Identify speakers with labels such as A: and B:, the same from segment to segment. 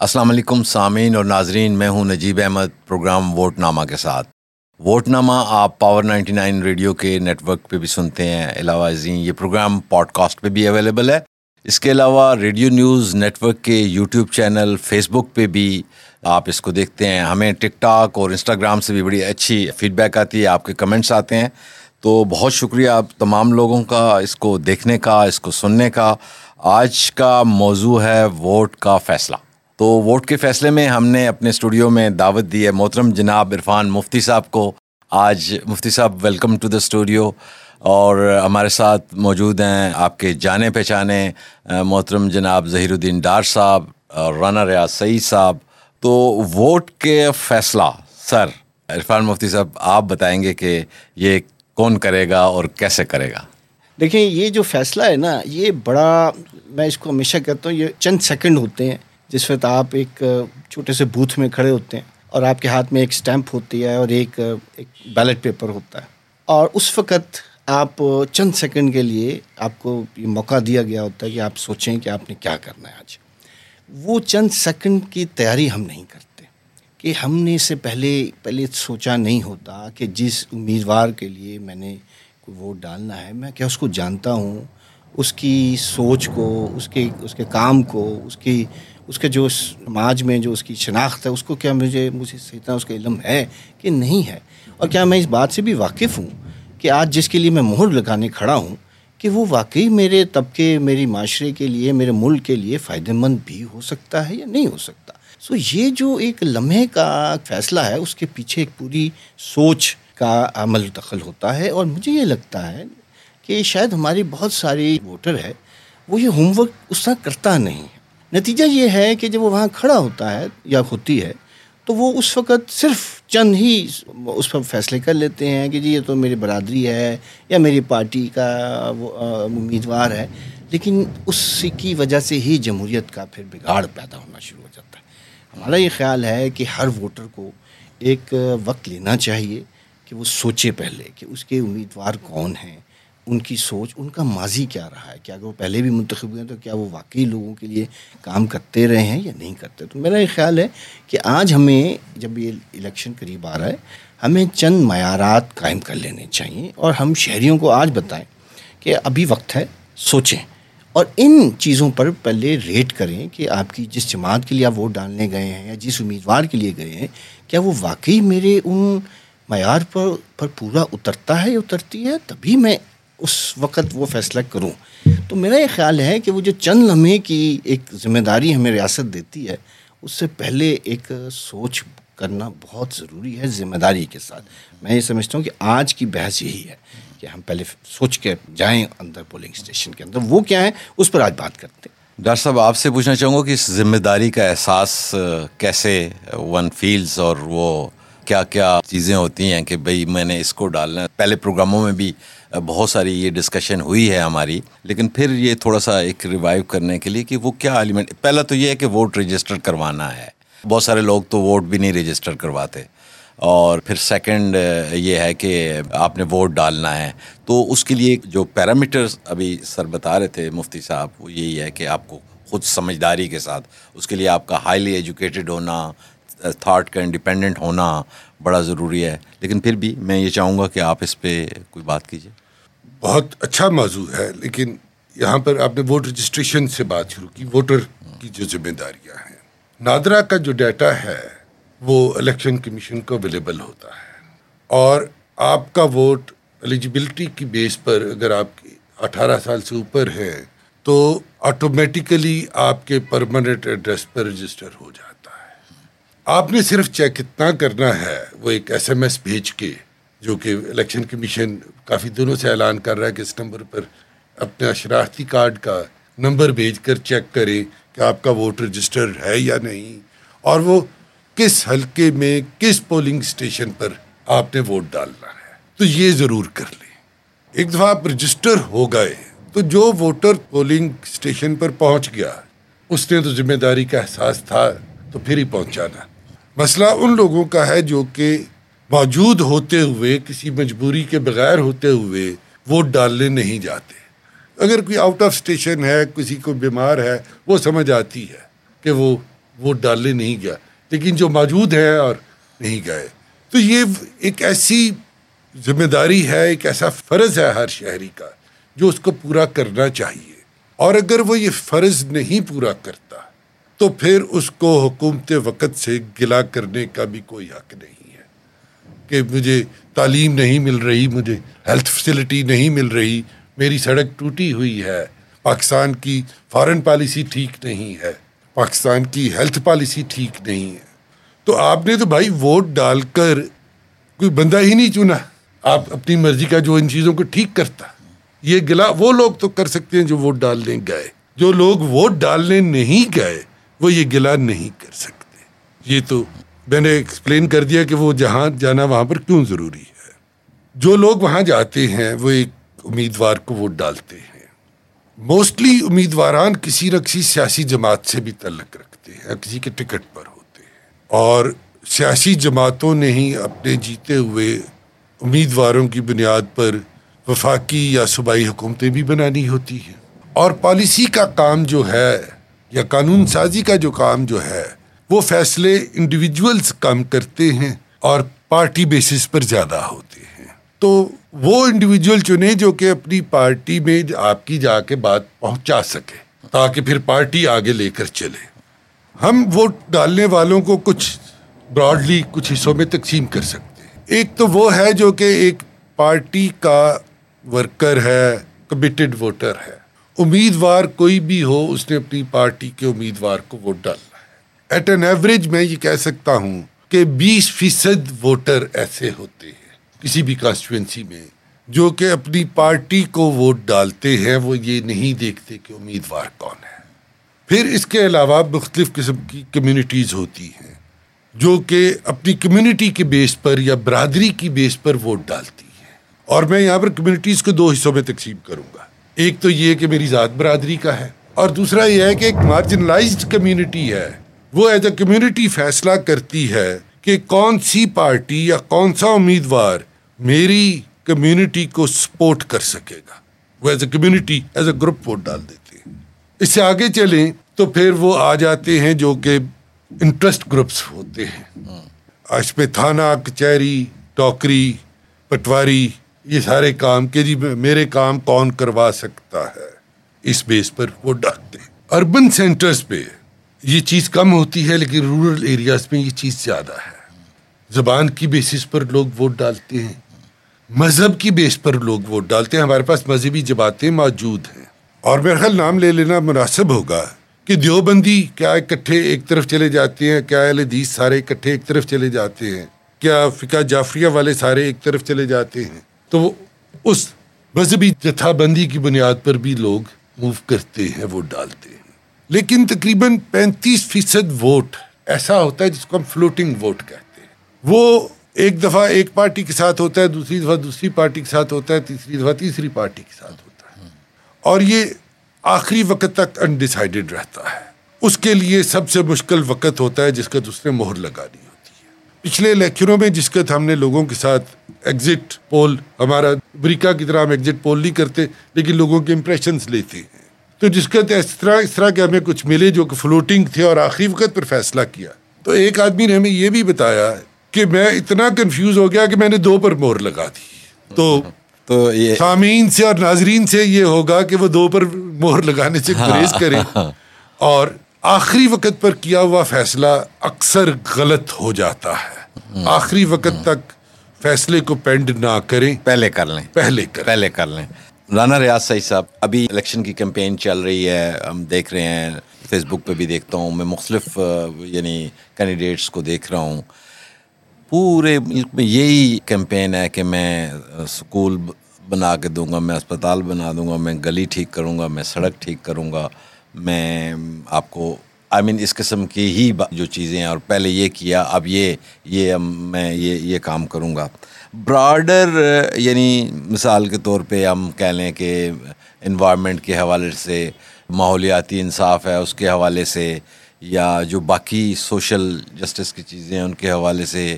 A: السلام علیکم سامعین اور ناظرین، میں ہوں نجیب احمد، پروگرام ووٹ نامہ کے ساتھ۔ ووٹ نامہ آپ پاور نائنٹی نائن ریڈیو کے نیٹ ورک پہ بھی سنتے ہیں، علاوہ ازیں یہ پروگرام پوڈ کاسٹ پہ بھی اویلیبل ہے۔ اس کے علاوہ ریڈیو نیوز نیٹ ورک کے یوٹیوب چینل، فیس بک پہ بھی آپ اس کو دیکھتے ہیں۔ ہمیں ٹک ٹاک اور انسٹاگرام سے بھی بڑی اچھی فیڈ بیک آتی ہے، آپ کے کمنٹس آتے ہیں۔ تو بہت شکریہ آپ تمام لوگوں کا اس کو دیکھنے کا، اس کو سننے کا۔ آج کا موضوع ہے ووٹ کا فیصلہ۔ تو ووٹ کے فیصلے میں ہم نے اپنے اسٹوڈیو میں دعوت دی ہے محترم جناب عرفان مفتی صاحب کو۔ آج مفتی صاحب ویلکم ٹو دا اسٹوڈیو۔ اور ہمارے ساتھ موجود ہیں آپ کے جانے پہچانے، محترم جناب ظہیر الدین ڈار صاحب اور رانا ریاض سعید صاحب۔ تو ووٹ کے فیصلہ، سر، عرفان مفتی صاحب، آپ بتائیں گے کہ یہ کون کرے گا اور کیسے کرے گا؟
B: دیکھیں، یہ جو فیصلہ ہے نا، یہ بڑا، میں اس کو ہمیشہ کہتا ہوں، یہ چند سیکنڈ ہوتے ہیں۔ جس وقت آپ ایک چھوٹے سے بوتھ میں کھڑے ہوتے ہیں اور آپ کے ہاتھ میں ایک اسٹیمپ ہوتی ہے اور ایک ایک بیلٹ پیپر ہوتا ہے اور اس وقت آپ چند سیکنڈ کے لیے آپ کو یہ موقع دیا گیا ہوتا ہے کہ آپ سوچیں کہ آپ نے کیا کرنا ہے آج۔ وہ چند سیکنڈ کی تیاری ہم نہیں کرتے کہ ہم نے اس سے پہلے پہلے سوچا نہیں ہوتا کہ جس امیدوار کے لیے میں نے کوئی ووٹ ڈالنا ہے، میں کیا اس کو جانتا ہوں؟ اس کی سوچ کو، اس کے اس کے کام کو، اس کی اس کے جو سماج میں جو اس کی شناخت ہے، اس کو کیا مجھے مجھے صحیح طرح اس کا علم ہے کہ نہیں ہے؟ اور کیا میں اس بات سے بھی واقف ہوں کہ آج جس کے لیے میں مہر لگانے کھڑا ہوں کہ وہ واقعی میرے طبقے، میری معاشرے کے لیے، میرے ملک کے لیے فائدہ مند بھی ہو سکتا ہے یا نہیں ہو سکتا؟ سو یہ جو ایک لمحے کا فیصلہ ہے، اس کے پیچھے ایک پوری سوچ کا عمل دخل ہوتا ہے اور مجھے یہ لگتا ہے کہ شاید ہماری بہت ساری ووٹر ہے وہ یہ ہوم ورک اس طرح کرتا نہیں ہے۔ نتیجہ یہ ہے کہ جب وہ وہاں کھڑا ہوتا ہے یا ہوتی ہے، تو وہ اس وقت صرف چند ہی اس پر فیصلے کر لیتے ہیں کہ جی یہ تو میری برادری ہے یا میری پارٹی کا وہ امیدوار ہے۔ لیکن اس کی وجہ سے ہی جمہوریت کا پھر بگاڑ پیدا ہونا شروع ہو جاتا ہے۔ ہمارا یہ خیال ہے کہ ہر ووٹر کو ایک وقت لینا چاہیے کہ وہ سوچے پہلے کہ اس کے امیدوار کون ہیں۔ ان کی سوچ، ان کا ماضی کیا رہا ہے؟ کیا اگر وہ پہلے بھی منتخب ہوئے ہیں تو کیا وہ واقعی لوگوں کے لیے کام کرتے رہے ہیں یا نہیں کرتے؟ تو میرا یہ خیال ہے کہ آج ہمیں جب یہ الیکشن قریب آ رہا ہے، ہمیں چند معیارات قائم کر لینے چاہیے اور ہم شہریوں کو آج بتائیں کہ ابھی وقت ہے، سوچیں۔ اور ان چیزوں پر پہلے ریٹ کریں کہ آپ کی جس جماعت کے لیے آپ ووٹ ڈالنے گئے ہیں یا جس امیدوار کے لیے گئے ہیں، کیا وہ واقعی میرے ان معیار پر پر پورا اترتا ہے یا اترتی ہے؟ تبھی میں اس وقت وہ فیصلہ کروں۔ تو میرا یہ خیال ہے کہ وہ جو چند لمحے کی ایک ذمہ داری ہمیں ریاست دیتی ہے، اس سے پہلے ایک سوچ کرنا بہت ضروری ہے ذمہ داری کے ساتھ۔ میں یہ سمجھتا ہوں کہ آج کی بحث یہی ہے کہ ہم پہلے سوچ کے جائیں اندر پولنگ اسٹیشن کے اندر۔ وہ کیا ہے؟ اس پر آج بات کرتے ہیں۔
A: ڈاکٹر صاحب، آپ سے پوچھنا چاہوں گا کہ اس ذمہ داری کا احساس کیسے ون فیلز اور وہ کیا کیا چیزیں ہوتی ہیں کہ بھائی میں نے اس کو ڈالنا ہے۔ پہلے پروگراموں میں بھی بہت ساری یہ ڈسکشن ہوئی ہے ہماری، لیکن پھر یہ تھوڑا سا ایک ریوائیو کرنے کے لیے کہ وہ کیا ایلیمنٹ پہلا تو یہ ہے کہ ووٹ رجسٹر کروانا ہے۔ بہت سارے لوگ تو ووٹ بھی نہیں رجسٹر کرواتے۔ اور پھر سیکنڈ یہ ہے کہ آپ نے ووٹ ڈالنا ہے۔ تو اس کے لیے جو پیرامیٹرز ابھی سر بتا رہے تھے مفتی صاحب، وہ یہی ہے کہ آپ کو خود سمجھداری کے ساتھ، اس کے لیے آپ کا ہائیلی ایجوکیٹڈ ہونا تھاٹ کا انڈیپینڈنٹ ہونا بڑا ضروری ہے۔ لیکن پھر بھی میں یہ چاہوں گا کہ آپ اس پہ کوئی بات کیجیے۔
C: بہت اچھا موضوع ہے، لیکن یہاں پر آپ نے ووٹ رجسٹریشن سے بات شروع کی۔ ووٹر کی جو ذمہ داریاں ہیں، نادرا کا جو ڈیٹا ہے، وہ الیکشن کمیشن کو اویلیبل ہوتا ہے۔ اور آپ کا ووٹ ایلیجبلٹی کی بیس پر اگر آپ کی اٹھارہ سال سے اوپر ہے، تو آٹومیٹیکلی آپ کے پرماننٹ ایڈریس پر رجسٹر ہو جاتا آپ نے صرف چیک اتنا کرنا ہے، وہ ایک ایس ایم ایس بھیج کے، جو کہ الیکشن کمیشن کافی دنوں سے اعلان کر رہا ہے کہ اس نمبر پر اپنے اشراختی کارڈ کا نمبر بھیج کر چیک کریں کہ آپ کا ووٹ رجسٹر ہے یا نہیں، اور وہ کس حلقے میں کس پولنگ اسٹیشن پر آپ نے ووٹ ڈالنا ہے۔ تو یہ ضرور کر لیں۔ ایک دفعہ آپ رجسٹر ہو گئے، تو جو ووٹر پولنگ اسٹیشن پر پہنچ گیا، اس نے تو ذمہ داری کا احساس تھا، تو پھر ہی پہنچانا۔ مسئلہ ان لوگوں کا ہے جو کہ موجود ہوتے ہوئے، کسی مجبوری کے بغیر ہوتے ہوئے ووٹ ڈالنے نہیں جاتے۔ اگر کوئی آؤٹ آف اسٹیشن ہے، کسی کو بیمار ہے، وہ سمجھ آتی ہے کہ وہ ووٹ ڈالنے نہیں گیا۔ لیکن جو موجود ہیں اور نہیں گئے۔ تو یہ ایک ایسی ذمہ داری ہے، ایک ایسا فرض ہے ہر شہری کا، جو اس کو پورا کرنا چاہیے۔ اور اگر وہ یہ فرض نہیں پورا کرتا تو پھر اس کو حکومت وقت سے گلا کرنے کا بھی کوئی حق نہیں ہے کہ مجھے تعلیم نہیں مل رہی، مجھے ہیلتھ فیسلٹی نہیں مل رہی، میری سڑک ٹوٹی ہوئی ہے، پاکستان کی فارن پالیسی ٹھیک نہیں ہے، پاکستان کی ہیلتھ پالیسی ٹھیک نہیں ہے۔ تو آپ نے تو بھائی ووٹ ڈال کر کوئی بندہ ہی نہیں چنا، آپ اپنی مرضی کا جو ان چیزوں کو ٹھیک کرتا۔ یہ گلا وہ لوگ تو کر سکتے ہیں جو ووٹ ڈالنے گئے۔ جو لوگ ووٹ ڈالنے نہیں گئے وہ یہ گلا نہیں کر سکتے۔ یہ تو میں نے ایکسپلین کر دیا کہ وہ جہاں جانا وہاں پر کیوں ضروری ہے۔ جو لوگ وہاں جاتے ہیں، وہ ایک امیدوار کو ووٹ ڈالتے ہیں۔ موسٹلی امیدواران کسی نہ کسی سیاسی جماعت سے بھی تعلق رکھتے ہیں، کسی کے ٹکٹ پر ہوتے ہیں۔ اور سیاسی جماعتوں نے ہی اپنے جیتے ہوئے امیدواروں کی بنیاد پر وفاقی یا صوبائی حکومتیں بھی بنانی ہوتی ہیں۔ اور پالیسی کا کام جو ہے یا قانون سازی کا جو کام جو ہے، وہ فیصلے انڈیویجولس کام کرتے ہیں اور پارٹی بیسس پر زیادہ ہوتے ہیں۔ تو وہ انڈیویجول چنے جو کہ اپنی پارٹی میں آپ کی جا کے بات پہنچا سکے، تاکہ پھر پارٹی آگے لے کر چلے۔ ہم ووٹ ڈالنے والوں کو کچھ براڈلی کچھ حصوں میں تقسیم کر سکتے ہیں۔ ایک تو وہ ہے جو کہ ایک پارٹی کا ورکر ہے کمیٹڈ ووٹر ہے۔ امیدوار کوئی بھی ہو، اس نے اپنی پارٹی کے امیدوار کو ووٹ ڈالنا ہے۔ ایٹ این ایوریج میں یہ کہہ سکتا ہوں کہ بیس فیصد ووٹر ایسے ہوتے ہیں۔ کسی بھی کانسٹیچوئنسی میں جو کہ اپنی پارٹی کو ووٹ ڈالتے ہیں، وہ یہ نہیں دیکھتے کہ امیدوار کون ہے۔ پھر اس کے علاوہ مختلف قسم کی کمیونٹیز ہوتی ہیں جو کہ اپنی کمیونٹی کے بیس پر یا برادری کی بیس پر ووٹ ڈالتی ہیں۔ اور میں یہاں پر کمیونٹیز کو دو حصوں میں تقسیم کروں گا۔ ایک تو یہ کہ میری ذات برادری کا ہے اور دوسرا یہ ہے کہ ایک مارجنلائزڈ کمیونٹی ہے۔ وہ ایز اے کمیونٹی فیصلہ کرتی ہے کہ کون سی پارٹی یا کون سا امیدوار میری کمیونٹی کو سپورٹ کر سکے گا۔ وہ as a community as a group vote ڈال دیتے ہیں اس سے آگے چلیں تو پھر وہ آ جاتے ہیں جو کہ انٹرسٹ گروپس ہوتے ہیں۔ اس میں تھانہ کچہری ٹوکری پٹواری یہ سارے کام کہ جی میرے کام کون کروا سکتا ہے؟ اس بیس پر وہ ڈالتے اربن سینٹرز پہ یہ چیز کم ہوتی ہے، لیکن رورل ایریاز میں یہ چیز زیادہ ہے۔ زبان کی بیسس پر لوگ ووٹ ڈالتے ہیں۔ مذہب کی بیس پر لوگ ووٹ ڈالتے ہیں۔ ہمارے پاس مذہبی جماعتیں موجود ہیں۔ اور میرا خیال نام لے لینا مناسب ہوگا کہ دیوبندی کیا اکٹھے ایک طرف چلے جاتے ہیں، کیا اہل حدیث سارے اکٹھے ایک طرف چلے جاتے ہیں؟ کیا فقہ جعفریہ والے سارے ایک طرف چلے جاتے ہیں؟ تو وہ اس مذہبی جتھا بندی کی بنیاد پر بھی لوگ موو کرتے ہیں ووٹ ڈالتے ہیں۔ لیکن تقریباً پینتیس فیصد ووٹ ایسا ہوتا ہے جس کو ہم فلوٹنگ ووٹ کہتے ہیں۔ وہ ایک دفعہ ایک پارٹی کے ساتھ ہوتا ہے، دوسری دفعہ دوسری پارٹی کے ساتھ ہوتا ہے، تیسری دفعہ تیسری پارٹی کے ساتھ ہوتا ہے۔ اور یہ آخری وقت تک انڈیسائڈیڈ رہتا ہے۔ اس کے لیے سب سے مشکل وقت ہوتا ہے جس کا دوسرے مہر لگانی ہوتی ہے پچھلے الیکشنوں میں جس کا ہم نے لوگوں کے ساتھ ایگزٹ پول ہمارا امریکہ کی طرح ہم ایگزٹ پول نہیں کرتے لیکن لوگوں کے امپریشنس لیتے ہیں۔ تو جس کا اس طرح اس طرح کے ہمیں کچھ ملے جو کہ فلوٹنگ تھے اور آخری وقت پر فیصلہ کیا۔ تو ایک آدمی نے ہمیں یہ بھی بتایا کہ میں اتنا کنفیوز ہو گیا کہ میں نے دو پر مور لگا دی۔ تو تو یہ سامعین سے اور ناظرین سے یہ ہوگا کہ وہ دو پر مہر لگانے سے گریز کریں۔ اور آخری وقت پر کیا ہوا فیصلہ اکثر غلط ہو جاتا ہے۔ آخری وقت تک فیصلے کو پینڈ نہ کریں۔
A: پہلے کر لیں۔
C: پہلے کر
A: پہلے کر لیں۔ رانا ریاض صحیح صاحب ابھی الیکشن کی کمپین چل رہی ہے ہم دیکھ رہے ہیں فیس بک پہ بھی دیکھتا ہوں۔ میں مختلف یعنی کینڈیڈیٹس کو دیکھ رہا ہوں۔ پورے ملک میں یہی کیمپین ہے کہ میں اسکول بنا کے دوں گا میں اسپتال بنا دوں گا میں گلی ٹھیک کروں گا میں سڑک ٹھیک کروں گا۔ میں آپ کو آئی مین اس قسم کی ہی جو چیزیں ہیں، اور پہلے یہ کیا، اب یہ یہ میں یہ یہ کام کروں گا۔ براڈر یعنی مثال کے طور پہ ہم کہہ لیں کہ انوائرمنٹ کے حوالے سے، ماحولیاتی انصاف ہے اس کے حوالے سے، یا جو باقی سوشل جسٹس کی چیزیں ہیں ان کے حوالے سے،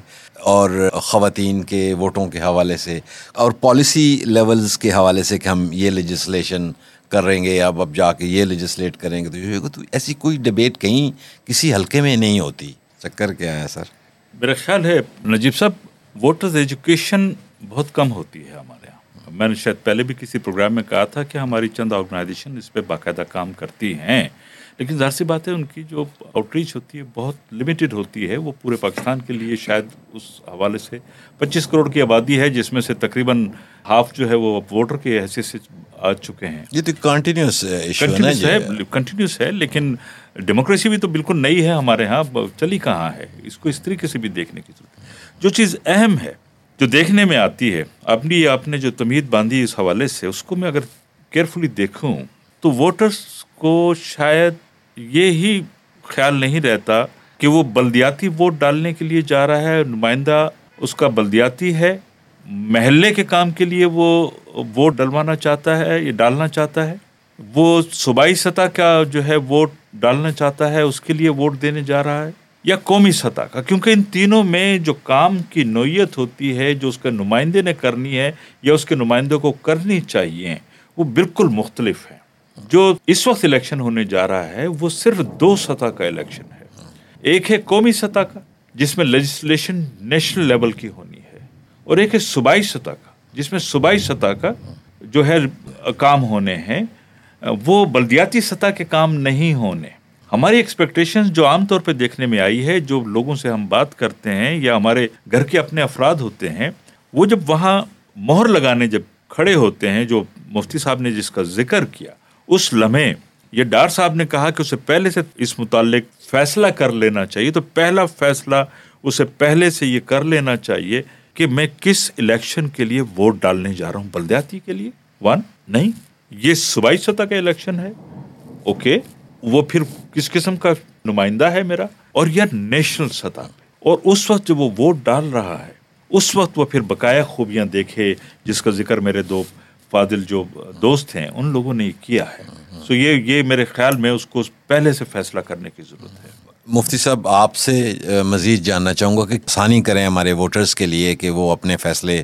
A: اور خواتین کے ووٹوں کے حوالے سے، اور پالیسی لیولز کے حوالے سے کہ ہم یہ لیجسلیشن کریں گے اب اب جا کے یہ لیجسلیٹ کریں گے، تو تو ایسی کوئی ڈبیٹ کہیں کسی حلقے میں نہیں ہوتی۔ چکر کیا ہے سر؟
D: میرا خیال ہے نجیب صاحب ووٹرز ایجوکیشن بہت کم ہوتی ہے ہمارے یہاں۔ میں نے شاید پہلے بھی کسی پروگرام میں کہا تھا کہ ہماری چند آرگنائزیشن اس پہ باقاعدہ کام کرتی ہیں۔ لیکن ظاہر سی بات ہے ان کی جو آؤٹ ریچ ہوتی ہے بہت لمیٹڈ ہوتی ہے۔ وہ پورے پاکستان کے لیے شاید اس حوالے سے پچیس کروڑ کی آبادی ہے جس میں سے تقریباً ہاف جو ہے وہ ووٹر کے حیثیت سے آ چکے ہیں۔
A: یہ تو کنٹینیوس
D: ہے کنٹینیوس ہے لیکن ڈیموکریسی بھی تو بالکل نئی ہے ہمارے ہاں۔ چلی کہاں ہے؟ اس کو اس طریقے سے بھی دیکھنے کی ضرورت جو چیز اہم ہے جو دیکھنے میں آتی ہے اپنی آپ نے جو تمید باندھی اس حوالے سے اس کو میں اگر کیئرفلی دیکھوں تو ووٹرس کو شاید یہ ہی خیال نہیں رہتا کہ وہ بلدیاتی ووٹ ڈالنے کے لیے جا رہا ہے، نمائندہ اس کا بلدیاتی ہے، محلے کے کام کے لیے وہ ووٹ ڈلوانا چاہتا ہے یا ڈالنا چاہتا ہے۔ وہ صوبائی سطح کا جو ہے ووٹ ڈالنا چاہتا ہے، اس کے لیے ووٹ دینے جا رہا ہے، یا قومی سطح کا؟ کیونکہ ان تینوں میں جو کام کی نوعیت ہوتی ہے، جو اس کے نمائندے نے کرنی ہے، یا اس کے نمائندوں کو کرنی چاہیے، وہ بالکل مختلف ہے۔ جو اس وقت الیکشن ہونے جا رہا ہے، وہ صرف دو سطح کا الیکشن ہے۔ ایک ہے قومی سطح کا، جس میں لیجسلیشن نیشنل لیول کی ہونی ہے، اور ایک ہے صوبائی سطح کا، جس میں صوبائی سطح کا جو ہے، کام ہونے ہیں، وہ بلدیاتی سطح کے کام نہیں ہونے۔ ہماری ایکسپیکٹیشن جو عام طور پہ دیکھنے میں آئی ہے، جو لوگوں سے ہم بات کرتے ہیں یا ہمارے گھر کے اپنے افراد ہوتے ہیں، وہ جب وہاں مہر لگانے جب کھڑے ہوتے ہیں، جو مفتی صاحب نے جس کا ذکر کیا اس لمحے، یہ ڈار صاحب نے کہا کہ اسے پہلے سے اس متعلق فیصلہ کر لینا چاہیے، تو پہلا فیصلہ اسے پہلے سے یہ کر لینا چاہیے کہ میں کس الیکشن کے لیے ووٹ ڈالنے جا رہا ہوں، بلدیاتی کے لیے۔ ون نہیں، یہ صوبائی سطح کا الیکشن ہے۔ اوکے وہ پھر کس قسم کا نمائندہ ہے میرا؟ اور یہ نیشنل سطح۔ پہ اور اس وقت جب وہ ووٹ ڈال رہا ہے، اس وقت وہ پھر بقایا خوبیاں دیکھے، جس کا ذکر میرے دو فاضل جو دوست ہیں، ان لوگوں نے کیا ہے۔ سو یہ یہ میرے خیال میں اس کو پہلے سے فیصلہ کرنے کی ضرورت ہے۔
A: مفتی صاحب، آپ سے مزید جاننا چاہوں گا کہ آسانی کریں ہمارے ووٹرز کے لیے کہ وہ اپنے فیصلے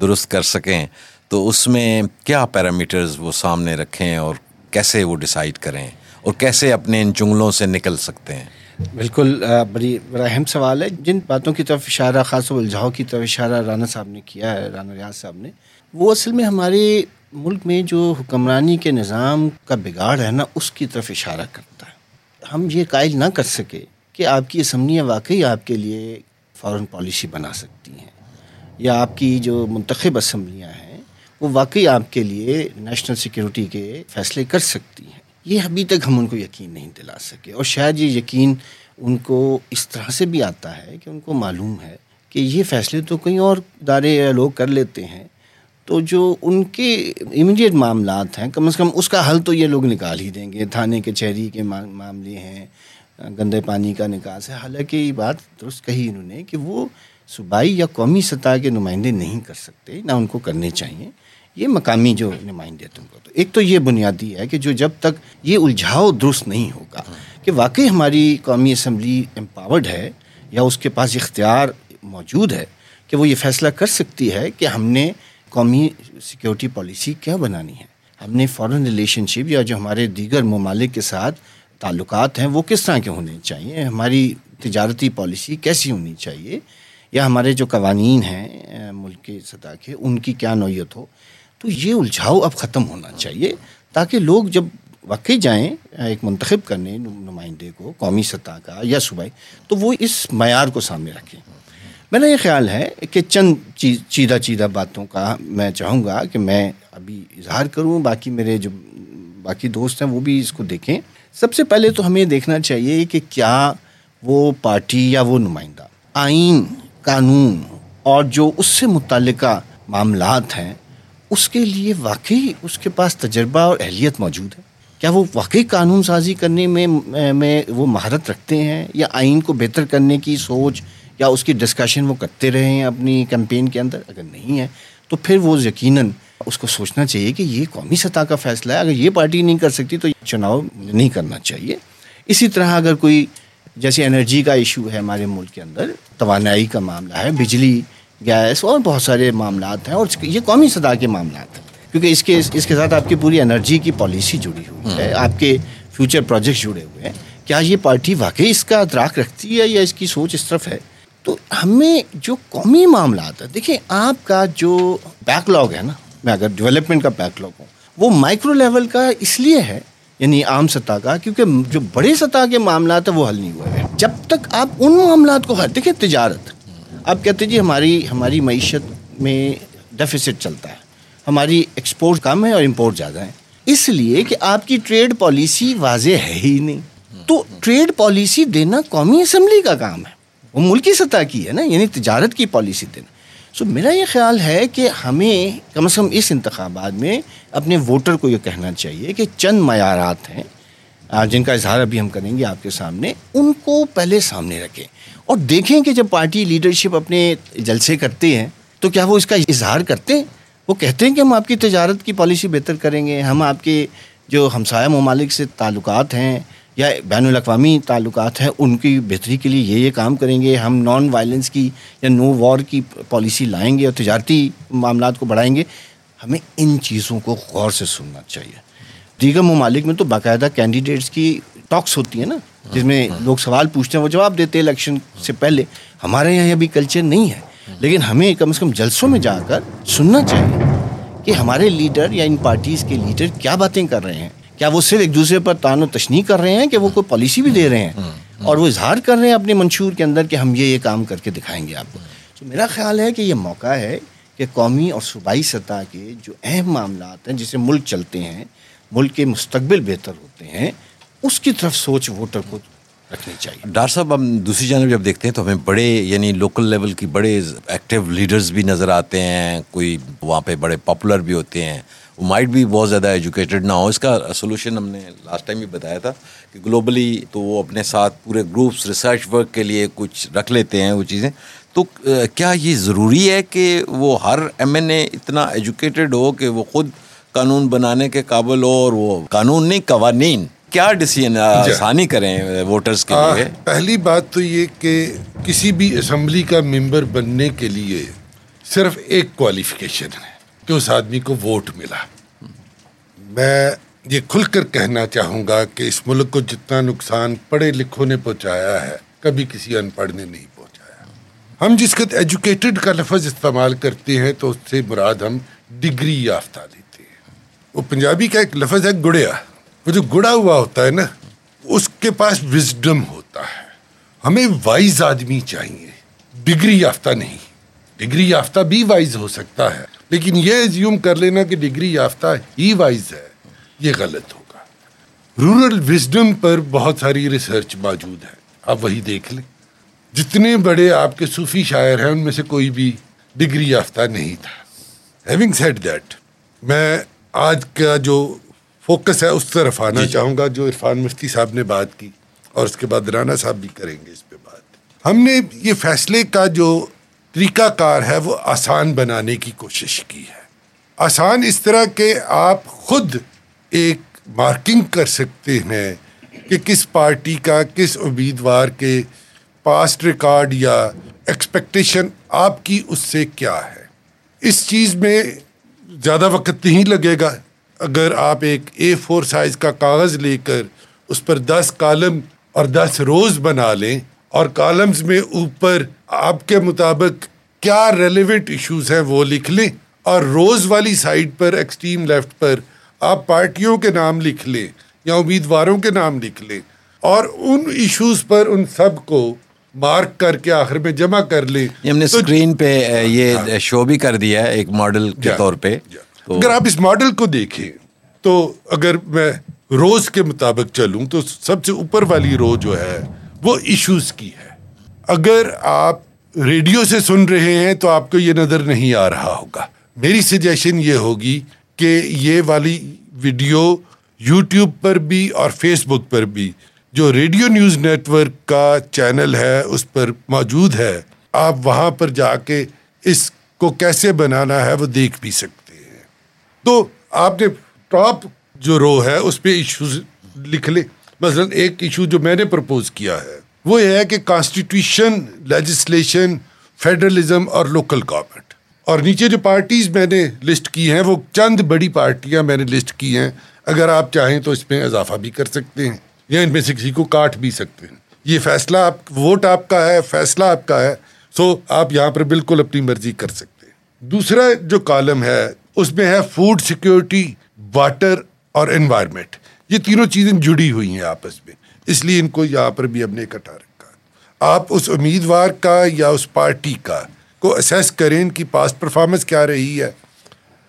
A: درست کر سکیں۔ تو اس میں کیا پیرامیٹرز وہ سامنے رکھیں اور کیسے وہ ڈیسائیڈ کریں اور کیسے اپنے ان چنگلوں سے نکل سکتے ہیں؟
B: بالکل بڑی بڑا اہم سوال ہے۔ جن باتوں کی طرف اشارہ، خاص و الجھاؤ کی طرف اشارہ رانا صاحب نے کیا ہے، رانا ریاض صاحب نے، وہ اصل میں ہمارے ملک میں جو حکمرانی کے نظام کا بگاڑ ہے نا، اس کی طرف اشارہ کرتا ہے۔ ہم یہ قائل نہ کر سکے کہ آپ کی اسمبلیاں واقعی آپ کے لیے فوراً پالیسی بنا سکتی ہیں، یا آپ کی جو منتخب اسمبلیاں ہیں، وہ واقعی آپ کے لیے نیشنل سیکیورٹی کے فیصلے کر سکتی ہیں۔ یہ ابھی تک ہم ان کو یقین نہیں دلا سکے اور شاید یہ یقین ان کو اس طرح سے بھی آتا ہے کہ ان کو معلوم ہے کہ یہ فیصلے تو کہیں اور ادارے یا لوگ کر لیتے ہیں، تو جو ان کے امیڈیٹ معاملات ہیں، کم از کم اس کا حل تو یہ لوگ نکال ہی دیں گے۔ تھانے کے چہری کے معاملے ہیں، گندے پانی کا نکاس ہے۔ حالانکہ یہ بات درست کہی انہوں نے کہ وہ صوبائی یا قومی سطح کے نمائندے نہیں کر سکتے، نہ ان کو کرنے چاہیے۔ یہ مقامی جو نمائندے تم کو تو، ایک تو یہ بنیادی ہے کہ جو جب تک یہ الجھاؤ درست نہیں ہوگا کہ واقعی ہماری قومی اسمبلی امپاورڈ ہے یا اس کے پاس اختیار موجود ہے کہ وہ یہ فیصلہ کر سکتی ہے کہ ہم نے قومی سیکیورٹی پالیسی کیا بنانی ہے۔ ہم نے فارن ریلیشن شپ یا جو ہمارے دیگر ممالک کے ساتھ تعلقات ہیں وہ کس طرح کے ہونے چاہیے؟ ہماری تجارتی پالیسی کیسی ہونی چاہیے؟ یا ہمارے جو قوانین ہیں ملک کے سطح کے، ان کی کیا نوعیت ہو؟ تو یہ الجھاؤ اب ختم ہونا چاہیے تاکہ لوگ جب واقعی جائیں، ایک منتخب کرنے نمائندے کو، قومی سطح کا یا صوبائی، تو وہ اس معیار کو سامنے رکھیں۔ میرا یہ خیال ہے کہ چند چیز چیدہ چیدہ باتوں کا میں چاہوں گا کہ میں ابھی اظہار کروں، باقی میرے جو باقی دوست ہیں وہ بھی اس کو دیکھیں۔ سب سے پہلے تو ہمیں دیکھنا چاہیے کہ کیا وہ پارٹی یا وہ نمائندہ آئین، قانون اور جو اس سے متعلقہ معاملات ہیں اس کے لیے واقعی اس کے پاس تجربہ اور اہلیت موجود ہے؟ کیا وہ واقعی قانون سازی کرنے میں میں وہ مہارت رکھتے ہیں یا آئین کو بہتر کرنے کی سوچ یا اس کی ڈسکشن وہ کرتے رہے ہیں اپنی کیمپین کے اندر؟ اگر نہیں ہے تو پھر وہ یقیناً اس کو سوچنا چاہیے کہ یہ قومی سطح کا فیصلہ ہے۔ اگر یہ پارٹی نہیں کر سکتی تو چناؤ نہیں کرنا چاہیے۔ اسی طرح اگر کوئی جیسے انرجی کا ایشو ہے ہمارے ملک کے اندر، توانائی کا معاملہ ہے، بجلی گیس اور بہت سارے معاملات ہیں اور یہ قومی سطح کے معاملات ہیں۔ کیونکہ اس کے اس کے ساتھ آپ کی پوری انرجی کی پالیسی جڑی ہوئی ہے آپ کے فیوچر پروجیکٹ جڑے ہوئے ہیں۔ کیا یہ پارٹی واقعی اس کا ادراک رکھتی ہے یا اس کی سوچ اس طرف ہے؟ تو ہمیں جو قومی معاملات ہیں دیکھیں آپ کا جو بیک لاگ ہے نا میں اگر ڈیولپمنٹ کا بیک لاگ ہوں وہ مائکرو لیول کا اس لیے ہے یعنی عام سطح کا کیونکہ جو بڑے سطح کے معاملات ہیں وہ حل نہیں ہوئے۔ ہیں جب تک آپ ان معاملات کو حل دیکھیں تجارت۔ آپ کہتے جی ہماری ہماری معیشت میں ڈیفیسٹ چلتا ہے۔ ہماری ایکسپورٹ کم ہے اور امپورٹ زیادہ ہے۔ اس لیے کہ آپ کی ٹریڈ پالیسی واضح ہے ہی نہیں۔ تو ٹریڈ پالیسی دینا قومی اسمبلی کا کام ہے۔ وہ ملکی سطح کی ہے نا یعنی تجارت کی پالیسی دینا۔ سو میرا یہ خیال ہے کہ ہمیں کم از کم اس انتخابات میں اپنے ووٹر کو یہ کہنا چاہیے کہ چند معیارات ہیں۔ جن کا اظہار ابھی ہم کریں گے آپ کے سامنے، ان کو پہلے سامنے رکھیں۔ اور دیکھیں کہ جب پارٹی لیڈرشپ اپنے جلسے کرتے ہیں، تو کیا وہ اس کا اظہار کرتے ہیں؟ وہ کہتے ہیں کہ ہم آپ کی تجارت کی پالیسی بہتر کریں گے، ہم آپ کے جو ہمسایہ ممالک سے تعلقات ہیں یا بین الاقوامی تعلقات ہیں، ان کی بہتری کے لیے یہ یہ کام کریں گے۔ ہم نان وائلنس کی یا نو وار کی پالیسی لائیں گے اور تجارتی معاملات کو بڑھائیں گے۔ ہمیں ان چیزوں کو غور سے سننا چاہیے۔ دیگر ممالک میں تو باقاعدہ کینڈیڈیٹس کی ٹاکس ہوتی ہیں نا، جس میں لوگ سوال پوچھتے ہیں، وہ جواب دیتے ہیں الیکشن سے پہلے۔ ہمارے یہاں ابھی کلچر نہیں ہے، لیکن ہمیں کم از کم جلسوں میں جا کر سننا چاہیے کہ ہمارے لیڈر یا ان پارٹیز کے لیڈر کیا باتیں کر رہے ہیں۔ کیا وہ صرف ایک دوسرے پر تان و تشنی کر رہے ہیں کہ وہ کوئی پالیسی بھی دے رہے ہیں؟ اور وہ اظہار کر رہے ہیں اپنے منشور کے اندر کہ ہم یہ یہ کام کر کے دکھائیں گے آپ کو۔ تو میرا خیال ہے کہ یہ موقع ہے کہ قومی اور صوبائی سطح کے جو اہم معاملات ہیں جسے ملک چلتے ہیں ملک کے مستقبل بہتر ہوتے ہیں، اس کی طرف سوچ ووٹر کو رکھنی چاہیے۔
A: ڈاکٹر صاحب، ہم دوسری جانب جب دیکھتے ہیں تو ہمیں بڑے یعنی لوکل لیول کی بڑے ایکٹیو لیڈرز بھی نظر آتے ہیں، کوئی وہاں پہ بڑے پاپولر بھی ہوتے ہیں۔ وہ مائٹ بھی بہت زیادہ ایجوکیٹڈ نہ ہو اس کا سولوشن ہم نے لاسٹ ٹائم بھی بتایا تھا کہ گلوبلی تو وہ اپنے ساتھ پورے گروپس ریسرچ ورک کے لیے کچھ رکھ لیتے ہیں وہ چیزیں۔ تو کیا یہ ضروری ہے کہ وہ ہر ایم این اے اتنا ایجوکیٹڈ ہو کہ وہ خود قانون بنانے کے قابل ہو اور وہ قانون نہیں قوانین۔ کیا ڈسیزن جی۔ آسانی کریں ووٹرز کے لیے؟
C: پہلی بات تو یہ کہ کسی بھی اسمبلی کا ممبر بننے کے لیے صرف ایک کوالیفیکیشن ہے کہ اس آدمی کو ووٹ ملا۔ میں یہ کھل کر کہنا چاہوں گا کہ اس ملک کو جتنا نقصان پڑھے لکھوں نے پہنچایا ہے کبھی کسی ان پڑھ نے نہیں پہنچایا۔ ہم جس کا ایجوکیٹڈ کا لفظ استعمال کرتے ہیں تو اس سے مراد ہم ڈگری یافتہ لیتے وہ پنجابی کا ایک لفظ ہے گڑیا۔ وہ جو گڑا ہوا ہوتا ہے نا، اس کے پاس وزڈم ہوتا ہے۔ ہمیں وائز آدمی چاہیے۔ ڈگری یافتہ نہیں۔ ڈگری یافتہ بھی وائز ہو سکتا ہے۔ لیکن یہ ایزیوم کر لینا کہ ڈگری یافتہ ہی وائز ہے۔ یہ غلط ہوگا۔ رورل وزڈم پر بہت ساری ریسرچ موجود ہے۔ آپ وہی دیکھ لیں۔ جتنے بڑے آپ کے صوفی شاعر ہیں، ان میں سے کوئی بھی ڈگری یافتہ نہیں تھا۔ ہیونگ سیٹ دیٹ میں آج کا جو فوکس ہے اس طرف آنا جی۔ چاہوں گا جو عرفان مفتی صاحب نے بات کی اور اس کے بعد رانا صاحب بھی کریں گے اس پہ بات۔ ہم نے یہ فیصلے کا جو طریقہ کار ہے وہ آسان بنانے کی کوشش کی ہے۔ آسان اس طرح کہ آپ خود ایک مارکنگ کر سکتے ہیں کہ کس پارٹی کا کس امیدوار کے پاسٹ ریکارڈ یا ایکسپیکٹیشن آپ کی اس سے کیا ہے۔ اس چیز میں زیادہ وقت نہیں لگے گا اگر آپ ایک اے فور سائز کا کاغذ لے کر اس پر دس کالم اور دس روز بنا لیں اور کالمز میں اوپر آپ کے مطابق کیا ریلیونٹ ایشوز ہیں وہ لکھ لیں اور روز والی سائڈ پر ایکسٹریم لیفٹ پر آپ پارٹیوں کے نام لکھ لیں یا امیدواروں کے نام لکھ لیں اور ان ایشوز پر ان سب کو مارک کر کے آخر میں جمع کر لیں
A: ہم نے اسکرین پہ یہ شو بھی کر دیا ہے ایک ماڈل کے طور پہ۔
C: اگر آپ اس ماڈل کو دیکھیں تو اگر میں روز کے مطابق چلوں تو سب سے اوپر والی رو جو ہے وہ ایشوز کی ہے۔ اگر آپ ریڈیو سے سن رہے ہیں تو آپ کو یہ نظر نہیں آ رہا ہوگا۔ میری سجیشن یہ ہوگی کہ یہ والی ویڈیو یوٹیوب پر بھی اور فیس بک پر بھی جو ریڈیو نیوز نیٹ ورک کا چینل ہے، اس پر موجود ہے۔ آپ وہاں پر جا کے اس کو کیسے بنانا ہے، وہ دیکھ بھی سکتے ہیں۔ تو آپ نے ٹاپ جو رو ہے، اس پہ ایشوز لکھ لیں۔ مثلا ایک ایشو جو میں نے پرپوز کیا ہے، وہ یہ ہے کہ کانسٹیٹیوشن لیجسلیشن فیڈرلزم اور لوکل گورنمنٹ اور نیچے جو پارٹیز میں نے لسٹ کی ہیں، وہ چند بڑی پارٹیاں میں نے لسٹ کی ہیں۔ اگر آپ چاہیں تو اس میں اضافہ بھی کر سکتے ہیں۔ یا ان میں سے کسی کو کاٹ بھی سکتے ہیں۔ یہ فیصلہ آپ ووٹ آپ کا ہے، فیصلہ آپ کا ہے۔ سو آپ یہاں پر بالکل اپنی مرضی کر سکتے ہیں۔ دوسرا جو کالم ہے، اس میں ہے فوڈ سیکورٹی واٹر اور انوائرمنٹ یہ تینوں چیزیں جڑی ہوئی ہیں آپس میں۔ اس لیے ان کو یہاں پر بھی ہم نے اکٹھا رکھا۔ آپ اس امیدوار کا یا اس پارٹی کا کو اسیس کریں ان کی پاسٹ پرفارمنس کیا رہی ہے۔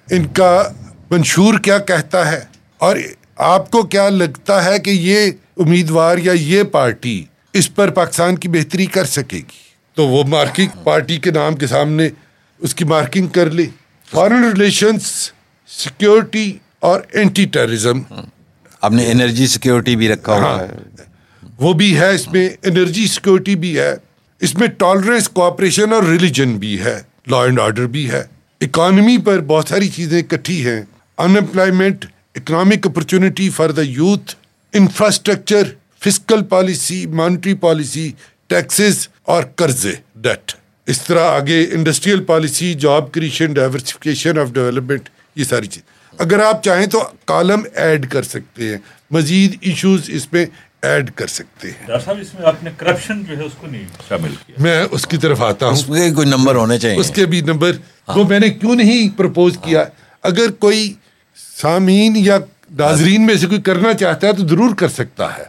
C: ان کا منشور کیا کہتا ہے؟ اور آپ کو کیا لگتا ہے کہ یہ امیدوار یا یہ پارٹی اس پر پاکستان کی بہتری کر سکے گی۔ تو وہ مارکنگ پارٹی کے نام کے سامنے اس کی مارکنگ کر لے۔ فارن ریلیشنس سیکورٹی اور اینٹی ٹیررزم
A: آپ نے انرجی سیکیورٹی بھی رکھا ہوا
C: ہاں۔
A: ہے۔
C: وہ بھی ہے اس میں انرجی سیکورٹی بھی ہے۔ اس میں ٹالرنس کوآپریشن اور ریلیجن بھی ہے۔ لا اینڈ آرڈر بھی ہے۔ اکانومی پر بہت ساری چیزیں اکٹھی ہیں۔ ان employment economic opportunity for the youth infrastructure physical policy monetary policy taxes اور قرضے ڈیٹ اس طرح آگے industrial policy job creation diversification of development یہ ساری چیز. اگر آپ چاہیں تو کالم ایڈ کر سکتے ہیں. مزید ایشوز اس میں ایڈ کر سکتے ہیں.
D: صاحب اس میں آپ نے کرپشن جو ہے اس کو نہیں شامل کیا۔
C: میں اس کی طرف آتا
A: اس
C: ہوں
A: میں کوئی نمبر ہونے چاہیے؟
C: اس کے بھی نمبر وہ میں نے کیوں نہیں پرپوز کیا؟ اگر کوئی سامعین یا ناظرین میں سے کوئی کرنا چاہتا ہے تو ضرور کر سکتا ہے۔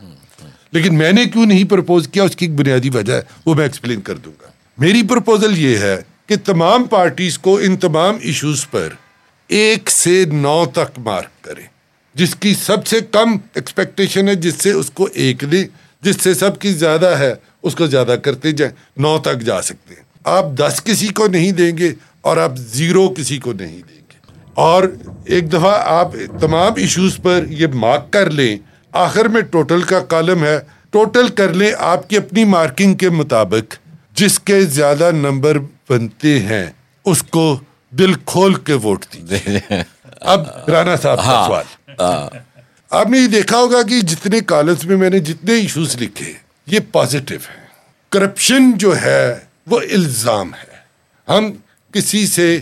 C: لیکن میں نے کیوں نہیں پرپوز کیا اس کی ایک بنیادی وجہ ہے، وہ میں ایکسپلین کر دوں گا۔ میری پرپوزل یہ ہے کہ تمام پارٹیز کو ان تمام ایشوز پر ایک سے نو تک مارک کریں، جس کی سب سے کم ایکسپیکٹیشن ہے، جس سے اس کو ایک دیں جس سے سب کی زیادہ ہے، اس کو زیادہ کرتے جائیں، نو تک جا سکتے ہیں۔ آپ دس کسی کو نہیں دیں گے اور آپ زیرو کسی کو نہیں دیں گے۔ اور ایک دفعہ آپ تمام ایشوز پر یہ مارک کر لیں۔ آخر میں ٹوٹل کا کالم ہے۔ ٹوٹل کر لیں آپ کی اپنی مارکنگ کے مطابق جس کے زیادہ نمبر بنتے ہیں۔ اس کو دل کھول کے ووٹ دیجیے اب رانا صاحب کا سوال۔ آپ نے یہ دیکھا ہوگا کہ جتنے کالمس میں میں نے جتنے ایشوز لکھے یہ پازیٹیو ہیں۔ کرپشن جو ہے وہ الزام ہے۔ ہم کسی سے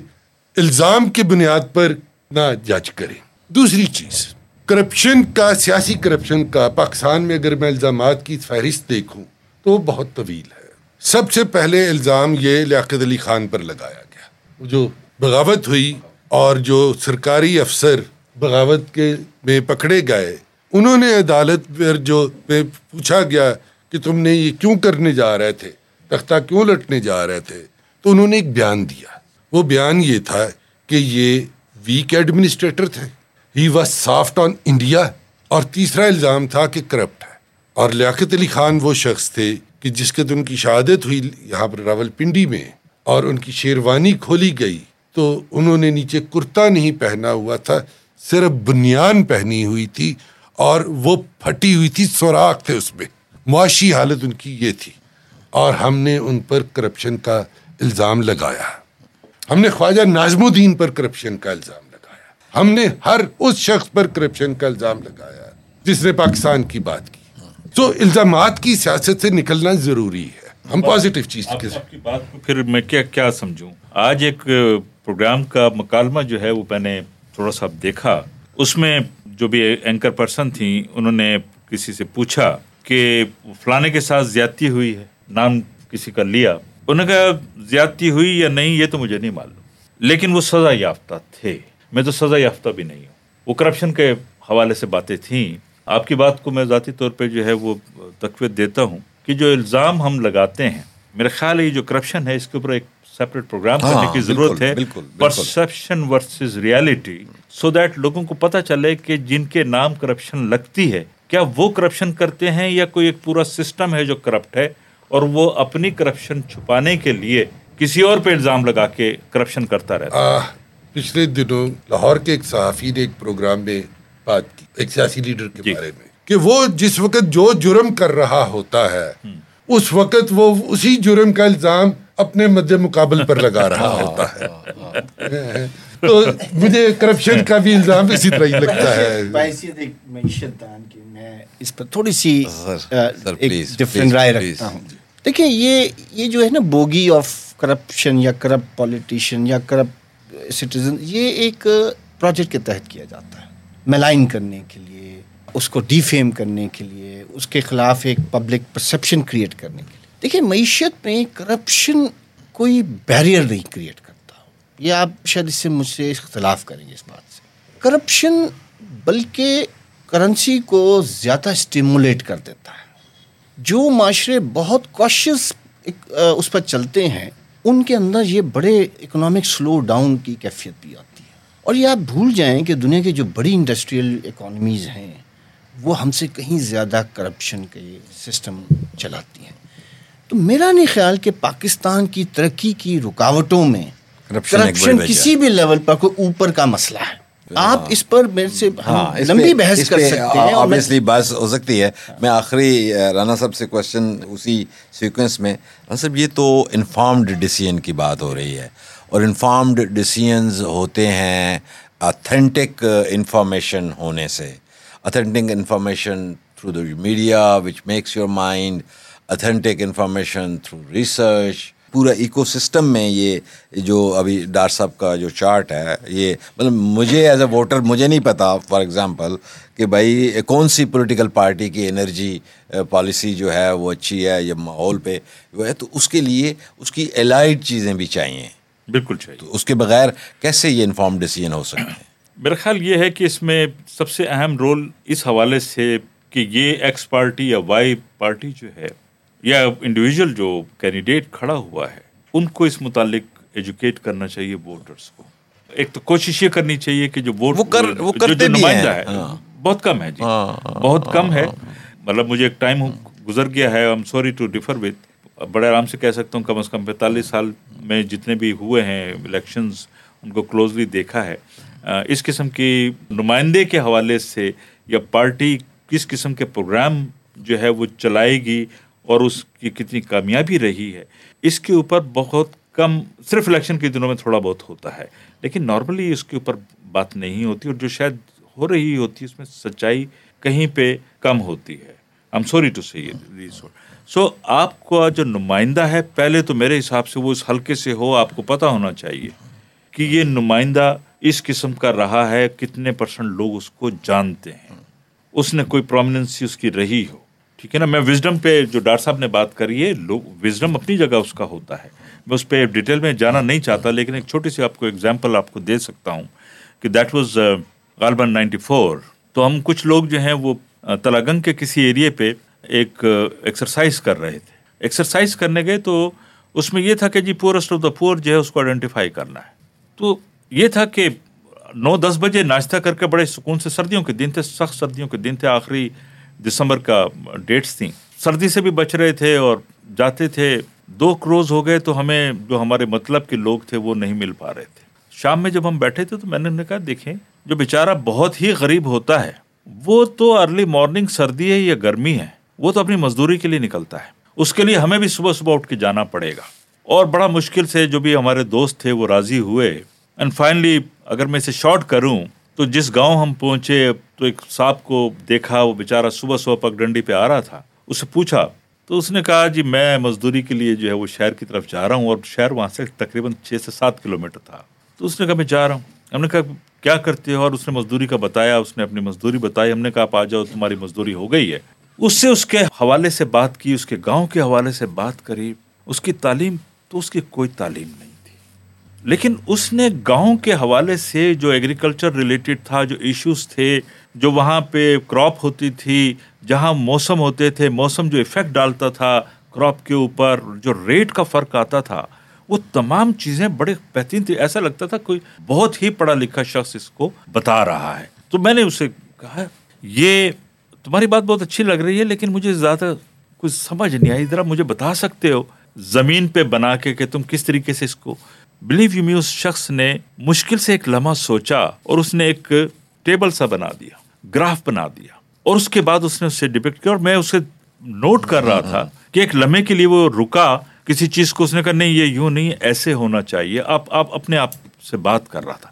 C: الزام کی بنیاد پر نہ جج کریں۔ دوسری چیز کرپشن کا، سیاسی کرپشن کا، پاکستان میں اگر میں الزامات کی فہرست دیکھوں تو وہ بہت طویل ہے۔ سب سے پہلے الزام یہ لیاقت علی خان پر لگایا گیا۔ جو بغاوت ہوئی اور جو سرکاری افسر بغاوت کے میں پکڑے گئے، انہوں نے عدالت پر جو میں پوچھا گیا کہ تم نے یہ کیوں کرنے جا رہے تھے، تختہ کیوں لٹنے جا رہے تھے، تو انہوں نے ایک بیان دیا۔ وہ بیان یہ تھا کہ یہ ویک ایڈمنسٹریٹر تھے۔ He was soft on India اور تیسرا الزام تھا کہ کرپٹ ہے۔ اور لیاقت علی خان وہ شخص تھے کہ جس کے ان کی شہادت ہوئی یہاں پر راول پنڈی میں اور ان کی شیروانی کھولی گئی تو انہوں نے نیچے کرتا نہیں پہنا ہوا تھا، صرف بنیان پہنی ہوئی تھی اور وہ پھٹی ہوئی تھی، سوراخ تھے اس میں۔ معاشی حالت ان کی یہ تھی اور ہم نے ان پر کرپشن کا الزام لگایا۔ ہم نے خواجہ نازم الدین پر کرپشن کا الزام لگایا۔ ہم نے ہر اس شخص پر کرپشن کا الزام لگایا جس نے پاکستان کی بات کی۔ تو الزامات کی سیاست سے نکلنا ضروری ہے۔ ہم پازیٹیو چیز
D: کی بات کو پھر میں کیا کیا سمجھوں؟ آج ایک پروگرام کا مکالمہ جو ہے وہ میں نے تھوڑا سا دیکھا۔ اس میں جو بھی اینکر پرسن تھیں انہوں نے کسی سے پوچھا کہ فلانے کے ساتھ زیادتی ہوئی ہے نام کسی کا لیا۔ انہوں نے کہا زیادتی ہوئی یا نہیں یہ تو مجھے نہیں معلوم۔ لیکن وہ سزا یافتہ تھے۔ میں تو سزا یافتہ بھی نہیں ہوں۔ وہ کرپشن کے حوالے سے باتیں تھیں۔ آپ کی بات کو میں ذاتی طور پہ جو ہے وہ تقویت دیتا ہوں کہ جو الزام ہم لگاتے ہیں میرا خیال ہے یہ جو کرپشن ہے اس کے اوپر ایک سیپریٹ پروگرام
A: ہاں،
D: کرنے کی ضرورت ہے۔ Perception versus reality so that لوگوں کو پتہ چلے کہ جن کے نام کرپشن لگتی ہے کیا وہ کرپشن کرتے ہیں یا کوئی ایک پورا سسٹم ہے جو کرپٹ ہے؟ اور وہ اپنی کرپشن چھپانے کے لیے کسی اور پہ الزام لگا کے کرپشن کرتا رہتا ہے۔
C: آہ، پچھلے دنوں لاہور کے ایک صحافی نے ایک پروگرام میں بات کی ایک سیاسی لیڈر کے
D: جی۔
C: بارے میں کہ وہ جس وقت جو جرم کر رہا ہوتا ہے اس وقت وہ اسی جرم کا الزام اپنے مد مقابل پر لگا رہا ہوتا ہے۔ تو مجھے کرپشن کا بھی الزام اسی طرح ہی لگتا ہے۔
B: معیشت دان میں اس پر تھوڑی سی ایک ڈفرینٹ
A: please,
B: رائے. رکھتا ہوں۔ دیکھیں، یہ یہ جو ہے نا بوگی آف کرپشن یا کرپٹ پالیٹیشین یا کرپٹ سٹیزن، یہ ایک پروجیکٹ کے تحت کیا جاتا ہے، ملائن کرنے کے لیے، اس کو ڈیفیم کرنے کے لیے، اس کے خلاف ایک پبلک پرسیپشن کریٹ کرنے کے لیے۔ دیکھیں، معیشت میں کرپشن کوئی بیریئر نہیں کریٹ کرتا۔ یہ آپ شاید اس سے مجھ سے اختلاف کریں گے اس بات سے۔ کرپشن بلکہ کرنسی کو زیادہ اسٹیمولیٹ کر دیتا ہے۔ جو معاشرے بہت کوشش اس پر چلتے ہیں ان کے اندر یہ بڑے اکنامک سلو ڈاؤن کی کیفیت بھی آتی ہے۔ اور یہ آپ بھول جائیں کہ دنیا کی جو بڑی انڈسٹریل اکانومیز ہیں وہ ہم سے کہیں زیادہ کرپشن کے سسٹم چلاتی ہیں۔ تو میرا نہیں خیال کہ پاکستان کی ترقی کی رکاوٹوں میں کرپشن کسی بھی لیول پر کوئی اوپر کا مسئلہ ہے۔ آپ اس پر میرے سے
A: ہاں
B: لمبی بحث کر سکتے ہیں
A: obviously بحث ہو سکتی ہے۔ میں آخری رانا صاحب سے کوشچن اسی سیکوینس میں۔ رانا صاحب یہ تو انفارمڈ ڈیسیجن کی بات ہو رہی ہے۔ اور انفارمڈ ڈیسیجنز ہوتے ہیں اتھینٹک انفارمیشن ہونے سے۔ Authentic information through the media which makes your mind authentic information through research پورا ایکو سسٹم میں یہ جو ابھی ڈار صاحب کا جو چارٹ ہے یہ مطلب مجھے ایز اے ووٹر مجھے نہیں پتا فار ایگزامپل کہ بھائی کون سی پولیٹیکل پارٹی کی انرجی پالیسی جو ہے وہ اچھی ہے یا ماحول پہ۔ وہ ہے تو اس کے لیے اس کی الائڈ چیزیں بھی چاہیے۔
D: بالکل چاہیے۔
A: تو اس کے بغیر کیسے یہ انفارم ڈیسیجن ہو سکتے ہیں؟
D: میرا خیال یہ ہے کہ اس میں سب سے اہم رول اس حوالے سے کہ یہ ایکس پارٹی یا وائی پارٹی جو ہے یا انڈیویجول جو کینڈیڈیٹ کھڑا ہوا ہے ان کو اس متعلق ایجوکیٹ کرنا چاہیے ووٹرس کو۔ ایک تو کوشش یہ کرنی چاہیے کہ جو ووٹ
A: وہ کر- وہ
D: جو- نمائندہ ہے
A: ہاں۔
D: بہت کم ہے جی۔
A: ہاں،
D: بہت کم ہے۔ مطلب مجھے ایک ٹائم گزر گیا ہے I'm sorry to differ with بڑے آرام سے کہہ سکتا ہوں کم از کم پینتالیس سال میں جتنے بھی ہوئے ہیں الیکشنز ان کو کلوزلی دیکھا ہے۔ اس قسم کی نمائندے کے حوالے سے یا پارٹی کس قسم کے پروگرام جو ہے وہ چلائے گی اور اس کی کتنی کامیابی رہی ہے، اس کے اوپر بہت کم، صرف الیکشن کے دنوں میں تھوڑا بہت ہوتا ہے، لیکن نارملی اس کے اوپر بات نہیں ہوتی اور جو شاید ہو رہی ہوتی ہے اس میں سچائی کہیں پہ کم ہوتی ہے۔ I'm sorry to see so آپ کا جو نمائندہ ہے، پہلے تو میرے حساب سے وہ اس حلقے سے ہو، آپ کو پتہ ہونا چاہیے کہ یہ نمائندہ اس قسم کا رہا ہے، کتنے پرسنٹ لوگ اس کو جانتے ہیں۔ اس نے کوئی پرومیننسی اس کی رہی ہو۔ ٹھیک ہے نا، میں وزڈم پہ جو ڈاکٹر صاحب نے بات کری ہے، لوگ وزڈم اپنی جگہ اس کا ہوتا ہے۔ میں اس پہ ڈیٹیل میں جانا نہیں چاہتا، لیکن ایک چھوٹی سی آپ کو ایگزامپل آپ کو دے سکتا ہوں کہ دیٹ واز uh, غالباً نائنٹی فور تو ہم کچھ لوگ جو ہیں، وہ تلاگنگ کے کسی ایریے پہ ایک ایکسرسائز کر رہے تھے۔ ایکسرسائز کرنے گئے تو اس میں یہ تھا کہ جی پورسٹ آف دا پور جو ہے، اس کو آئیڈینٹیفائی کرنا ہے۔ تو یہ تھا کہ نو دس بجے ناشتہ کر کے بڑے سکون سے سردیوں کے دن تھے، سخت سردیوں کے دن تھے، آخری دسمبر کا ڈیٹس تھیں۔ سردی سے بھی بچ رہے تھے اور جاتے تھے۔ دو کروز ہو گئے تو ہمیں جو ہمارے مطلب کے لوگ تھے وہ نہیں مل پا رہے تھے۔ شام میں جب ہم بیٹھے تھے تو میں نے انہیں کہا، دیکھیں، جو بیچارہ بہت ہی غریب ہوتا ہے، وہ تو ارلی مارننگ سردی ہے یا گرمی ہے، وہ تو اپنی مزدوری کے لیے نکلتا ہے۔ اس کے لیے ہمیں بھی صبح صبح اٹھ کے جانا پڑے گا۔ اور بڑا مشکل سے جو بھی ہمارے دوست تھے وہ راضی ہوئے۔ اینڈ فائنلی اگر میں اسے شارٹ کروں تو جس گاؤں ہم پہنچے، تو ایک صاحب کو دیکھا، وہ بیچارہ صبح صبح پگ ڈنڈی پہ آ رہا تھا۔ اسے پوچھا، تو اس نے کہا جی میں مزدوری کے لیے جو ہے وہ شہر کی طرف جا رہا ہوں اور شہر وہاں سے تقریباً چھ سے سات کلو میٹر تھا۔ تو اس نے کہا، میں جا رہا ہوں۔ ہم نے کہا، کیا کرتے ہو؟ اور اس نے مزدوری کا بتایا، اس نے اپنی مزدوری بتائی۔ ہم نے کہا، آپ آ جاؤ، تمہاری مزدوری ہو گئی ہے۔ اس سے اس کے حوالے سے بات کی، اس کے گاؤں کے حوالے سے بات کری۔ اس کی تعلیم، تو اس کی کوئی تعلیم نہیں۔ لیکن اس نے گاؤں کے حوالے سے جو ایگریکلچر ریلیٹڈ تھا، جو ایشوز تھے، جو وہاں پہ کراپ ہوتی تھی، جہاں موسم ہوتے تھے، موسم جو افیکٹ ڈالتا تھا کراپ کے اوپر، جو ریٹ کا فرق آتا تھا، وہ تمام چیزیں بڑے بہترین تھی۔ ایسا لگتا تھا کوئی بہت ہی پڑھا لکھا شخص اس کو بتا رہا ہے۔ تو میں نے اسے کہا، یہ تمہاری بات بہت اچھی لگ رہی ہے، لیکن مجھے زیادہ کچھ سمجھ نہیں آئی۔ ذرا مجھے بتا سکتے ہو زمین پہ بنا کے کہ تم کس طریقے سے اس کو بلیو یو می اس شخص نے مشکل سے ایک لمحہ سوچا اور اس نے ایک ٹیبل سا بنا دیا، گراف بنا دیا اور اس کے بعد اس نے اسے ڈپیکٹ کیا اور میں اسے نوٹ کر رہا تھا کہ ایک لمحے کے لیے وہ رکا، کسی چیز کو اس نے کہا، نہیں، یہ یوں نہیں، ایسے ہونا چاہیے۔ آپ آپ اپنے آپ سے بات کر رہا تھا۔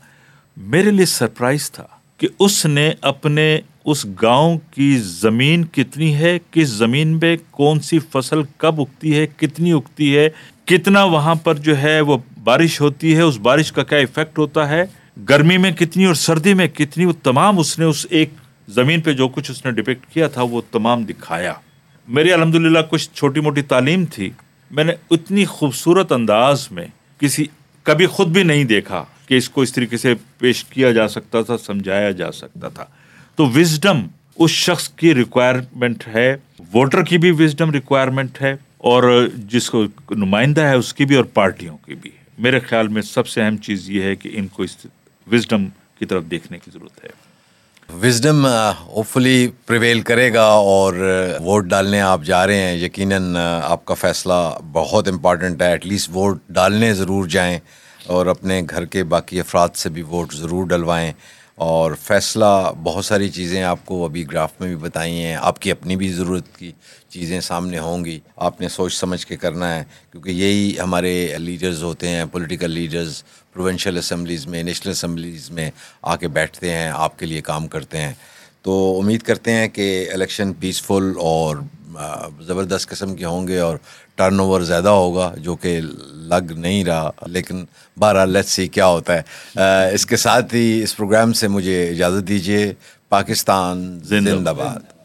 D: میرے لیے سرپرائز تھا کہ اس نے اپنے اس گاؤں کی زمین کتنی ہے، کس زمین پہ کون سی فصل کب اگتی ہے، کتنی اگتی ہے، کتنا وہاں پر جو ہے وہ بارش ہوتی ہے، اس بارش کا کیا افیکٹ ہوتا ہے؟ گرمی میں کتنی اور سردی میں کتنی؟ وہ تمام اس نے اس ایک زمین پہ جو کچھ اس نے ڈپیکٹ کیا تھا، وہ تمام دکھایا۔ میری الحمد للہ کچھ چھوٹی موٹی تعلیم تھی۔ میں نے اتنی خوبصورت انداز میں کسی، کبھی خود بھی نہیں دیکھا کہ اس کو اس طریقے سے پیش کیا جا سکتا تھا، سمجھایا جا سکتا تھا۔ تو وزڈم اس شخص کی ریکوائرمنٹ ہے۔ ووٹر کی بھی وزڈم ریکوائرمنٹ ہے اور جس کو نمائندہ ہے، اس کی بھی اور پارٹیوں کی بھی۔ میرے خیال میں سب سے اہم چیز یہ ہے کہ ان کو اس وزڈم کی طرف دیکھنے کی ضرورت ہے۔
A: وزڈم ہوپ فلی پریویل کرے گا اور uh, ووٹ ڈالنے آپ جا رہے ہیں۔ یقیناً uh, آپ کا فیصلہ بہت امپارٹنٹ ہے۔ ایٹ لیسٹ ووٹ ڈالنے ضرور جائیں اور اپنے گھر کے باقی افراد سے بھی ووٹ ضرور ڈلوائیں۔ اور فیصلہ بہت ساری چیزیں آپ کو ابھی گراف میں بھی بتائی ہیں، آپ کی اپنی بھی ضرورت کی چیزیں سامنے ہوں گی، آپ نے سوچ سمجھ کے کرنا ہے، کیونکہ یہی ہمارے لیڈرز ہوتے ہیں پولیٹیکل لیڈرز پروونشل اسمبلیز میں نیشنل اسمبلیز میں آ کے بیٹھتے ہیں، آپ کے لیے کام کرتے ہیں۔ تو امید کرتے ہیں کہ الیکشن پیسفل اور زبردست قسم کے ہوں گے اور ٹرن اوور زیادہ ہوگا جو کہ لگ نہیں رہا۔ لیکن بارہ لیٹ سی کیا ہوتا ہے۔ اس کے ساتھ ہی اس پروگرام سے مجھے اجازت دیجیے پاکستان زندہ باد۔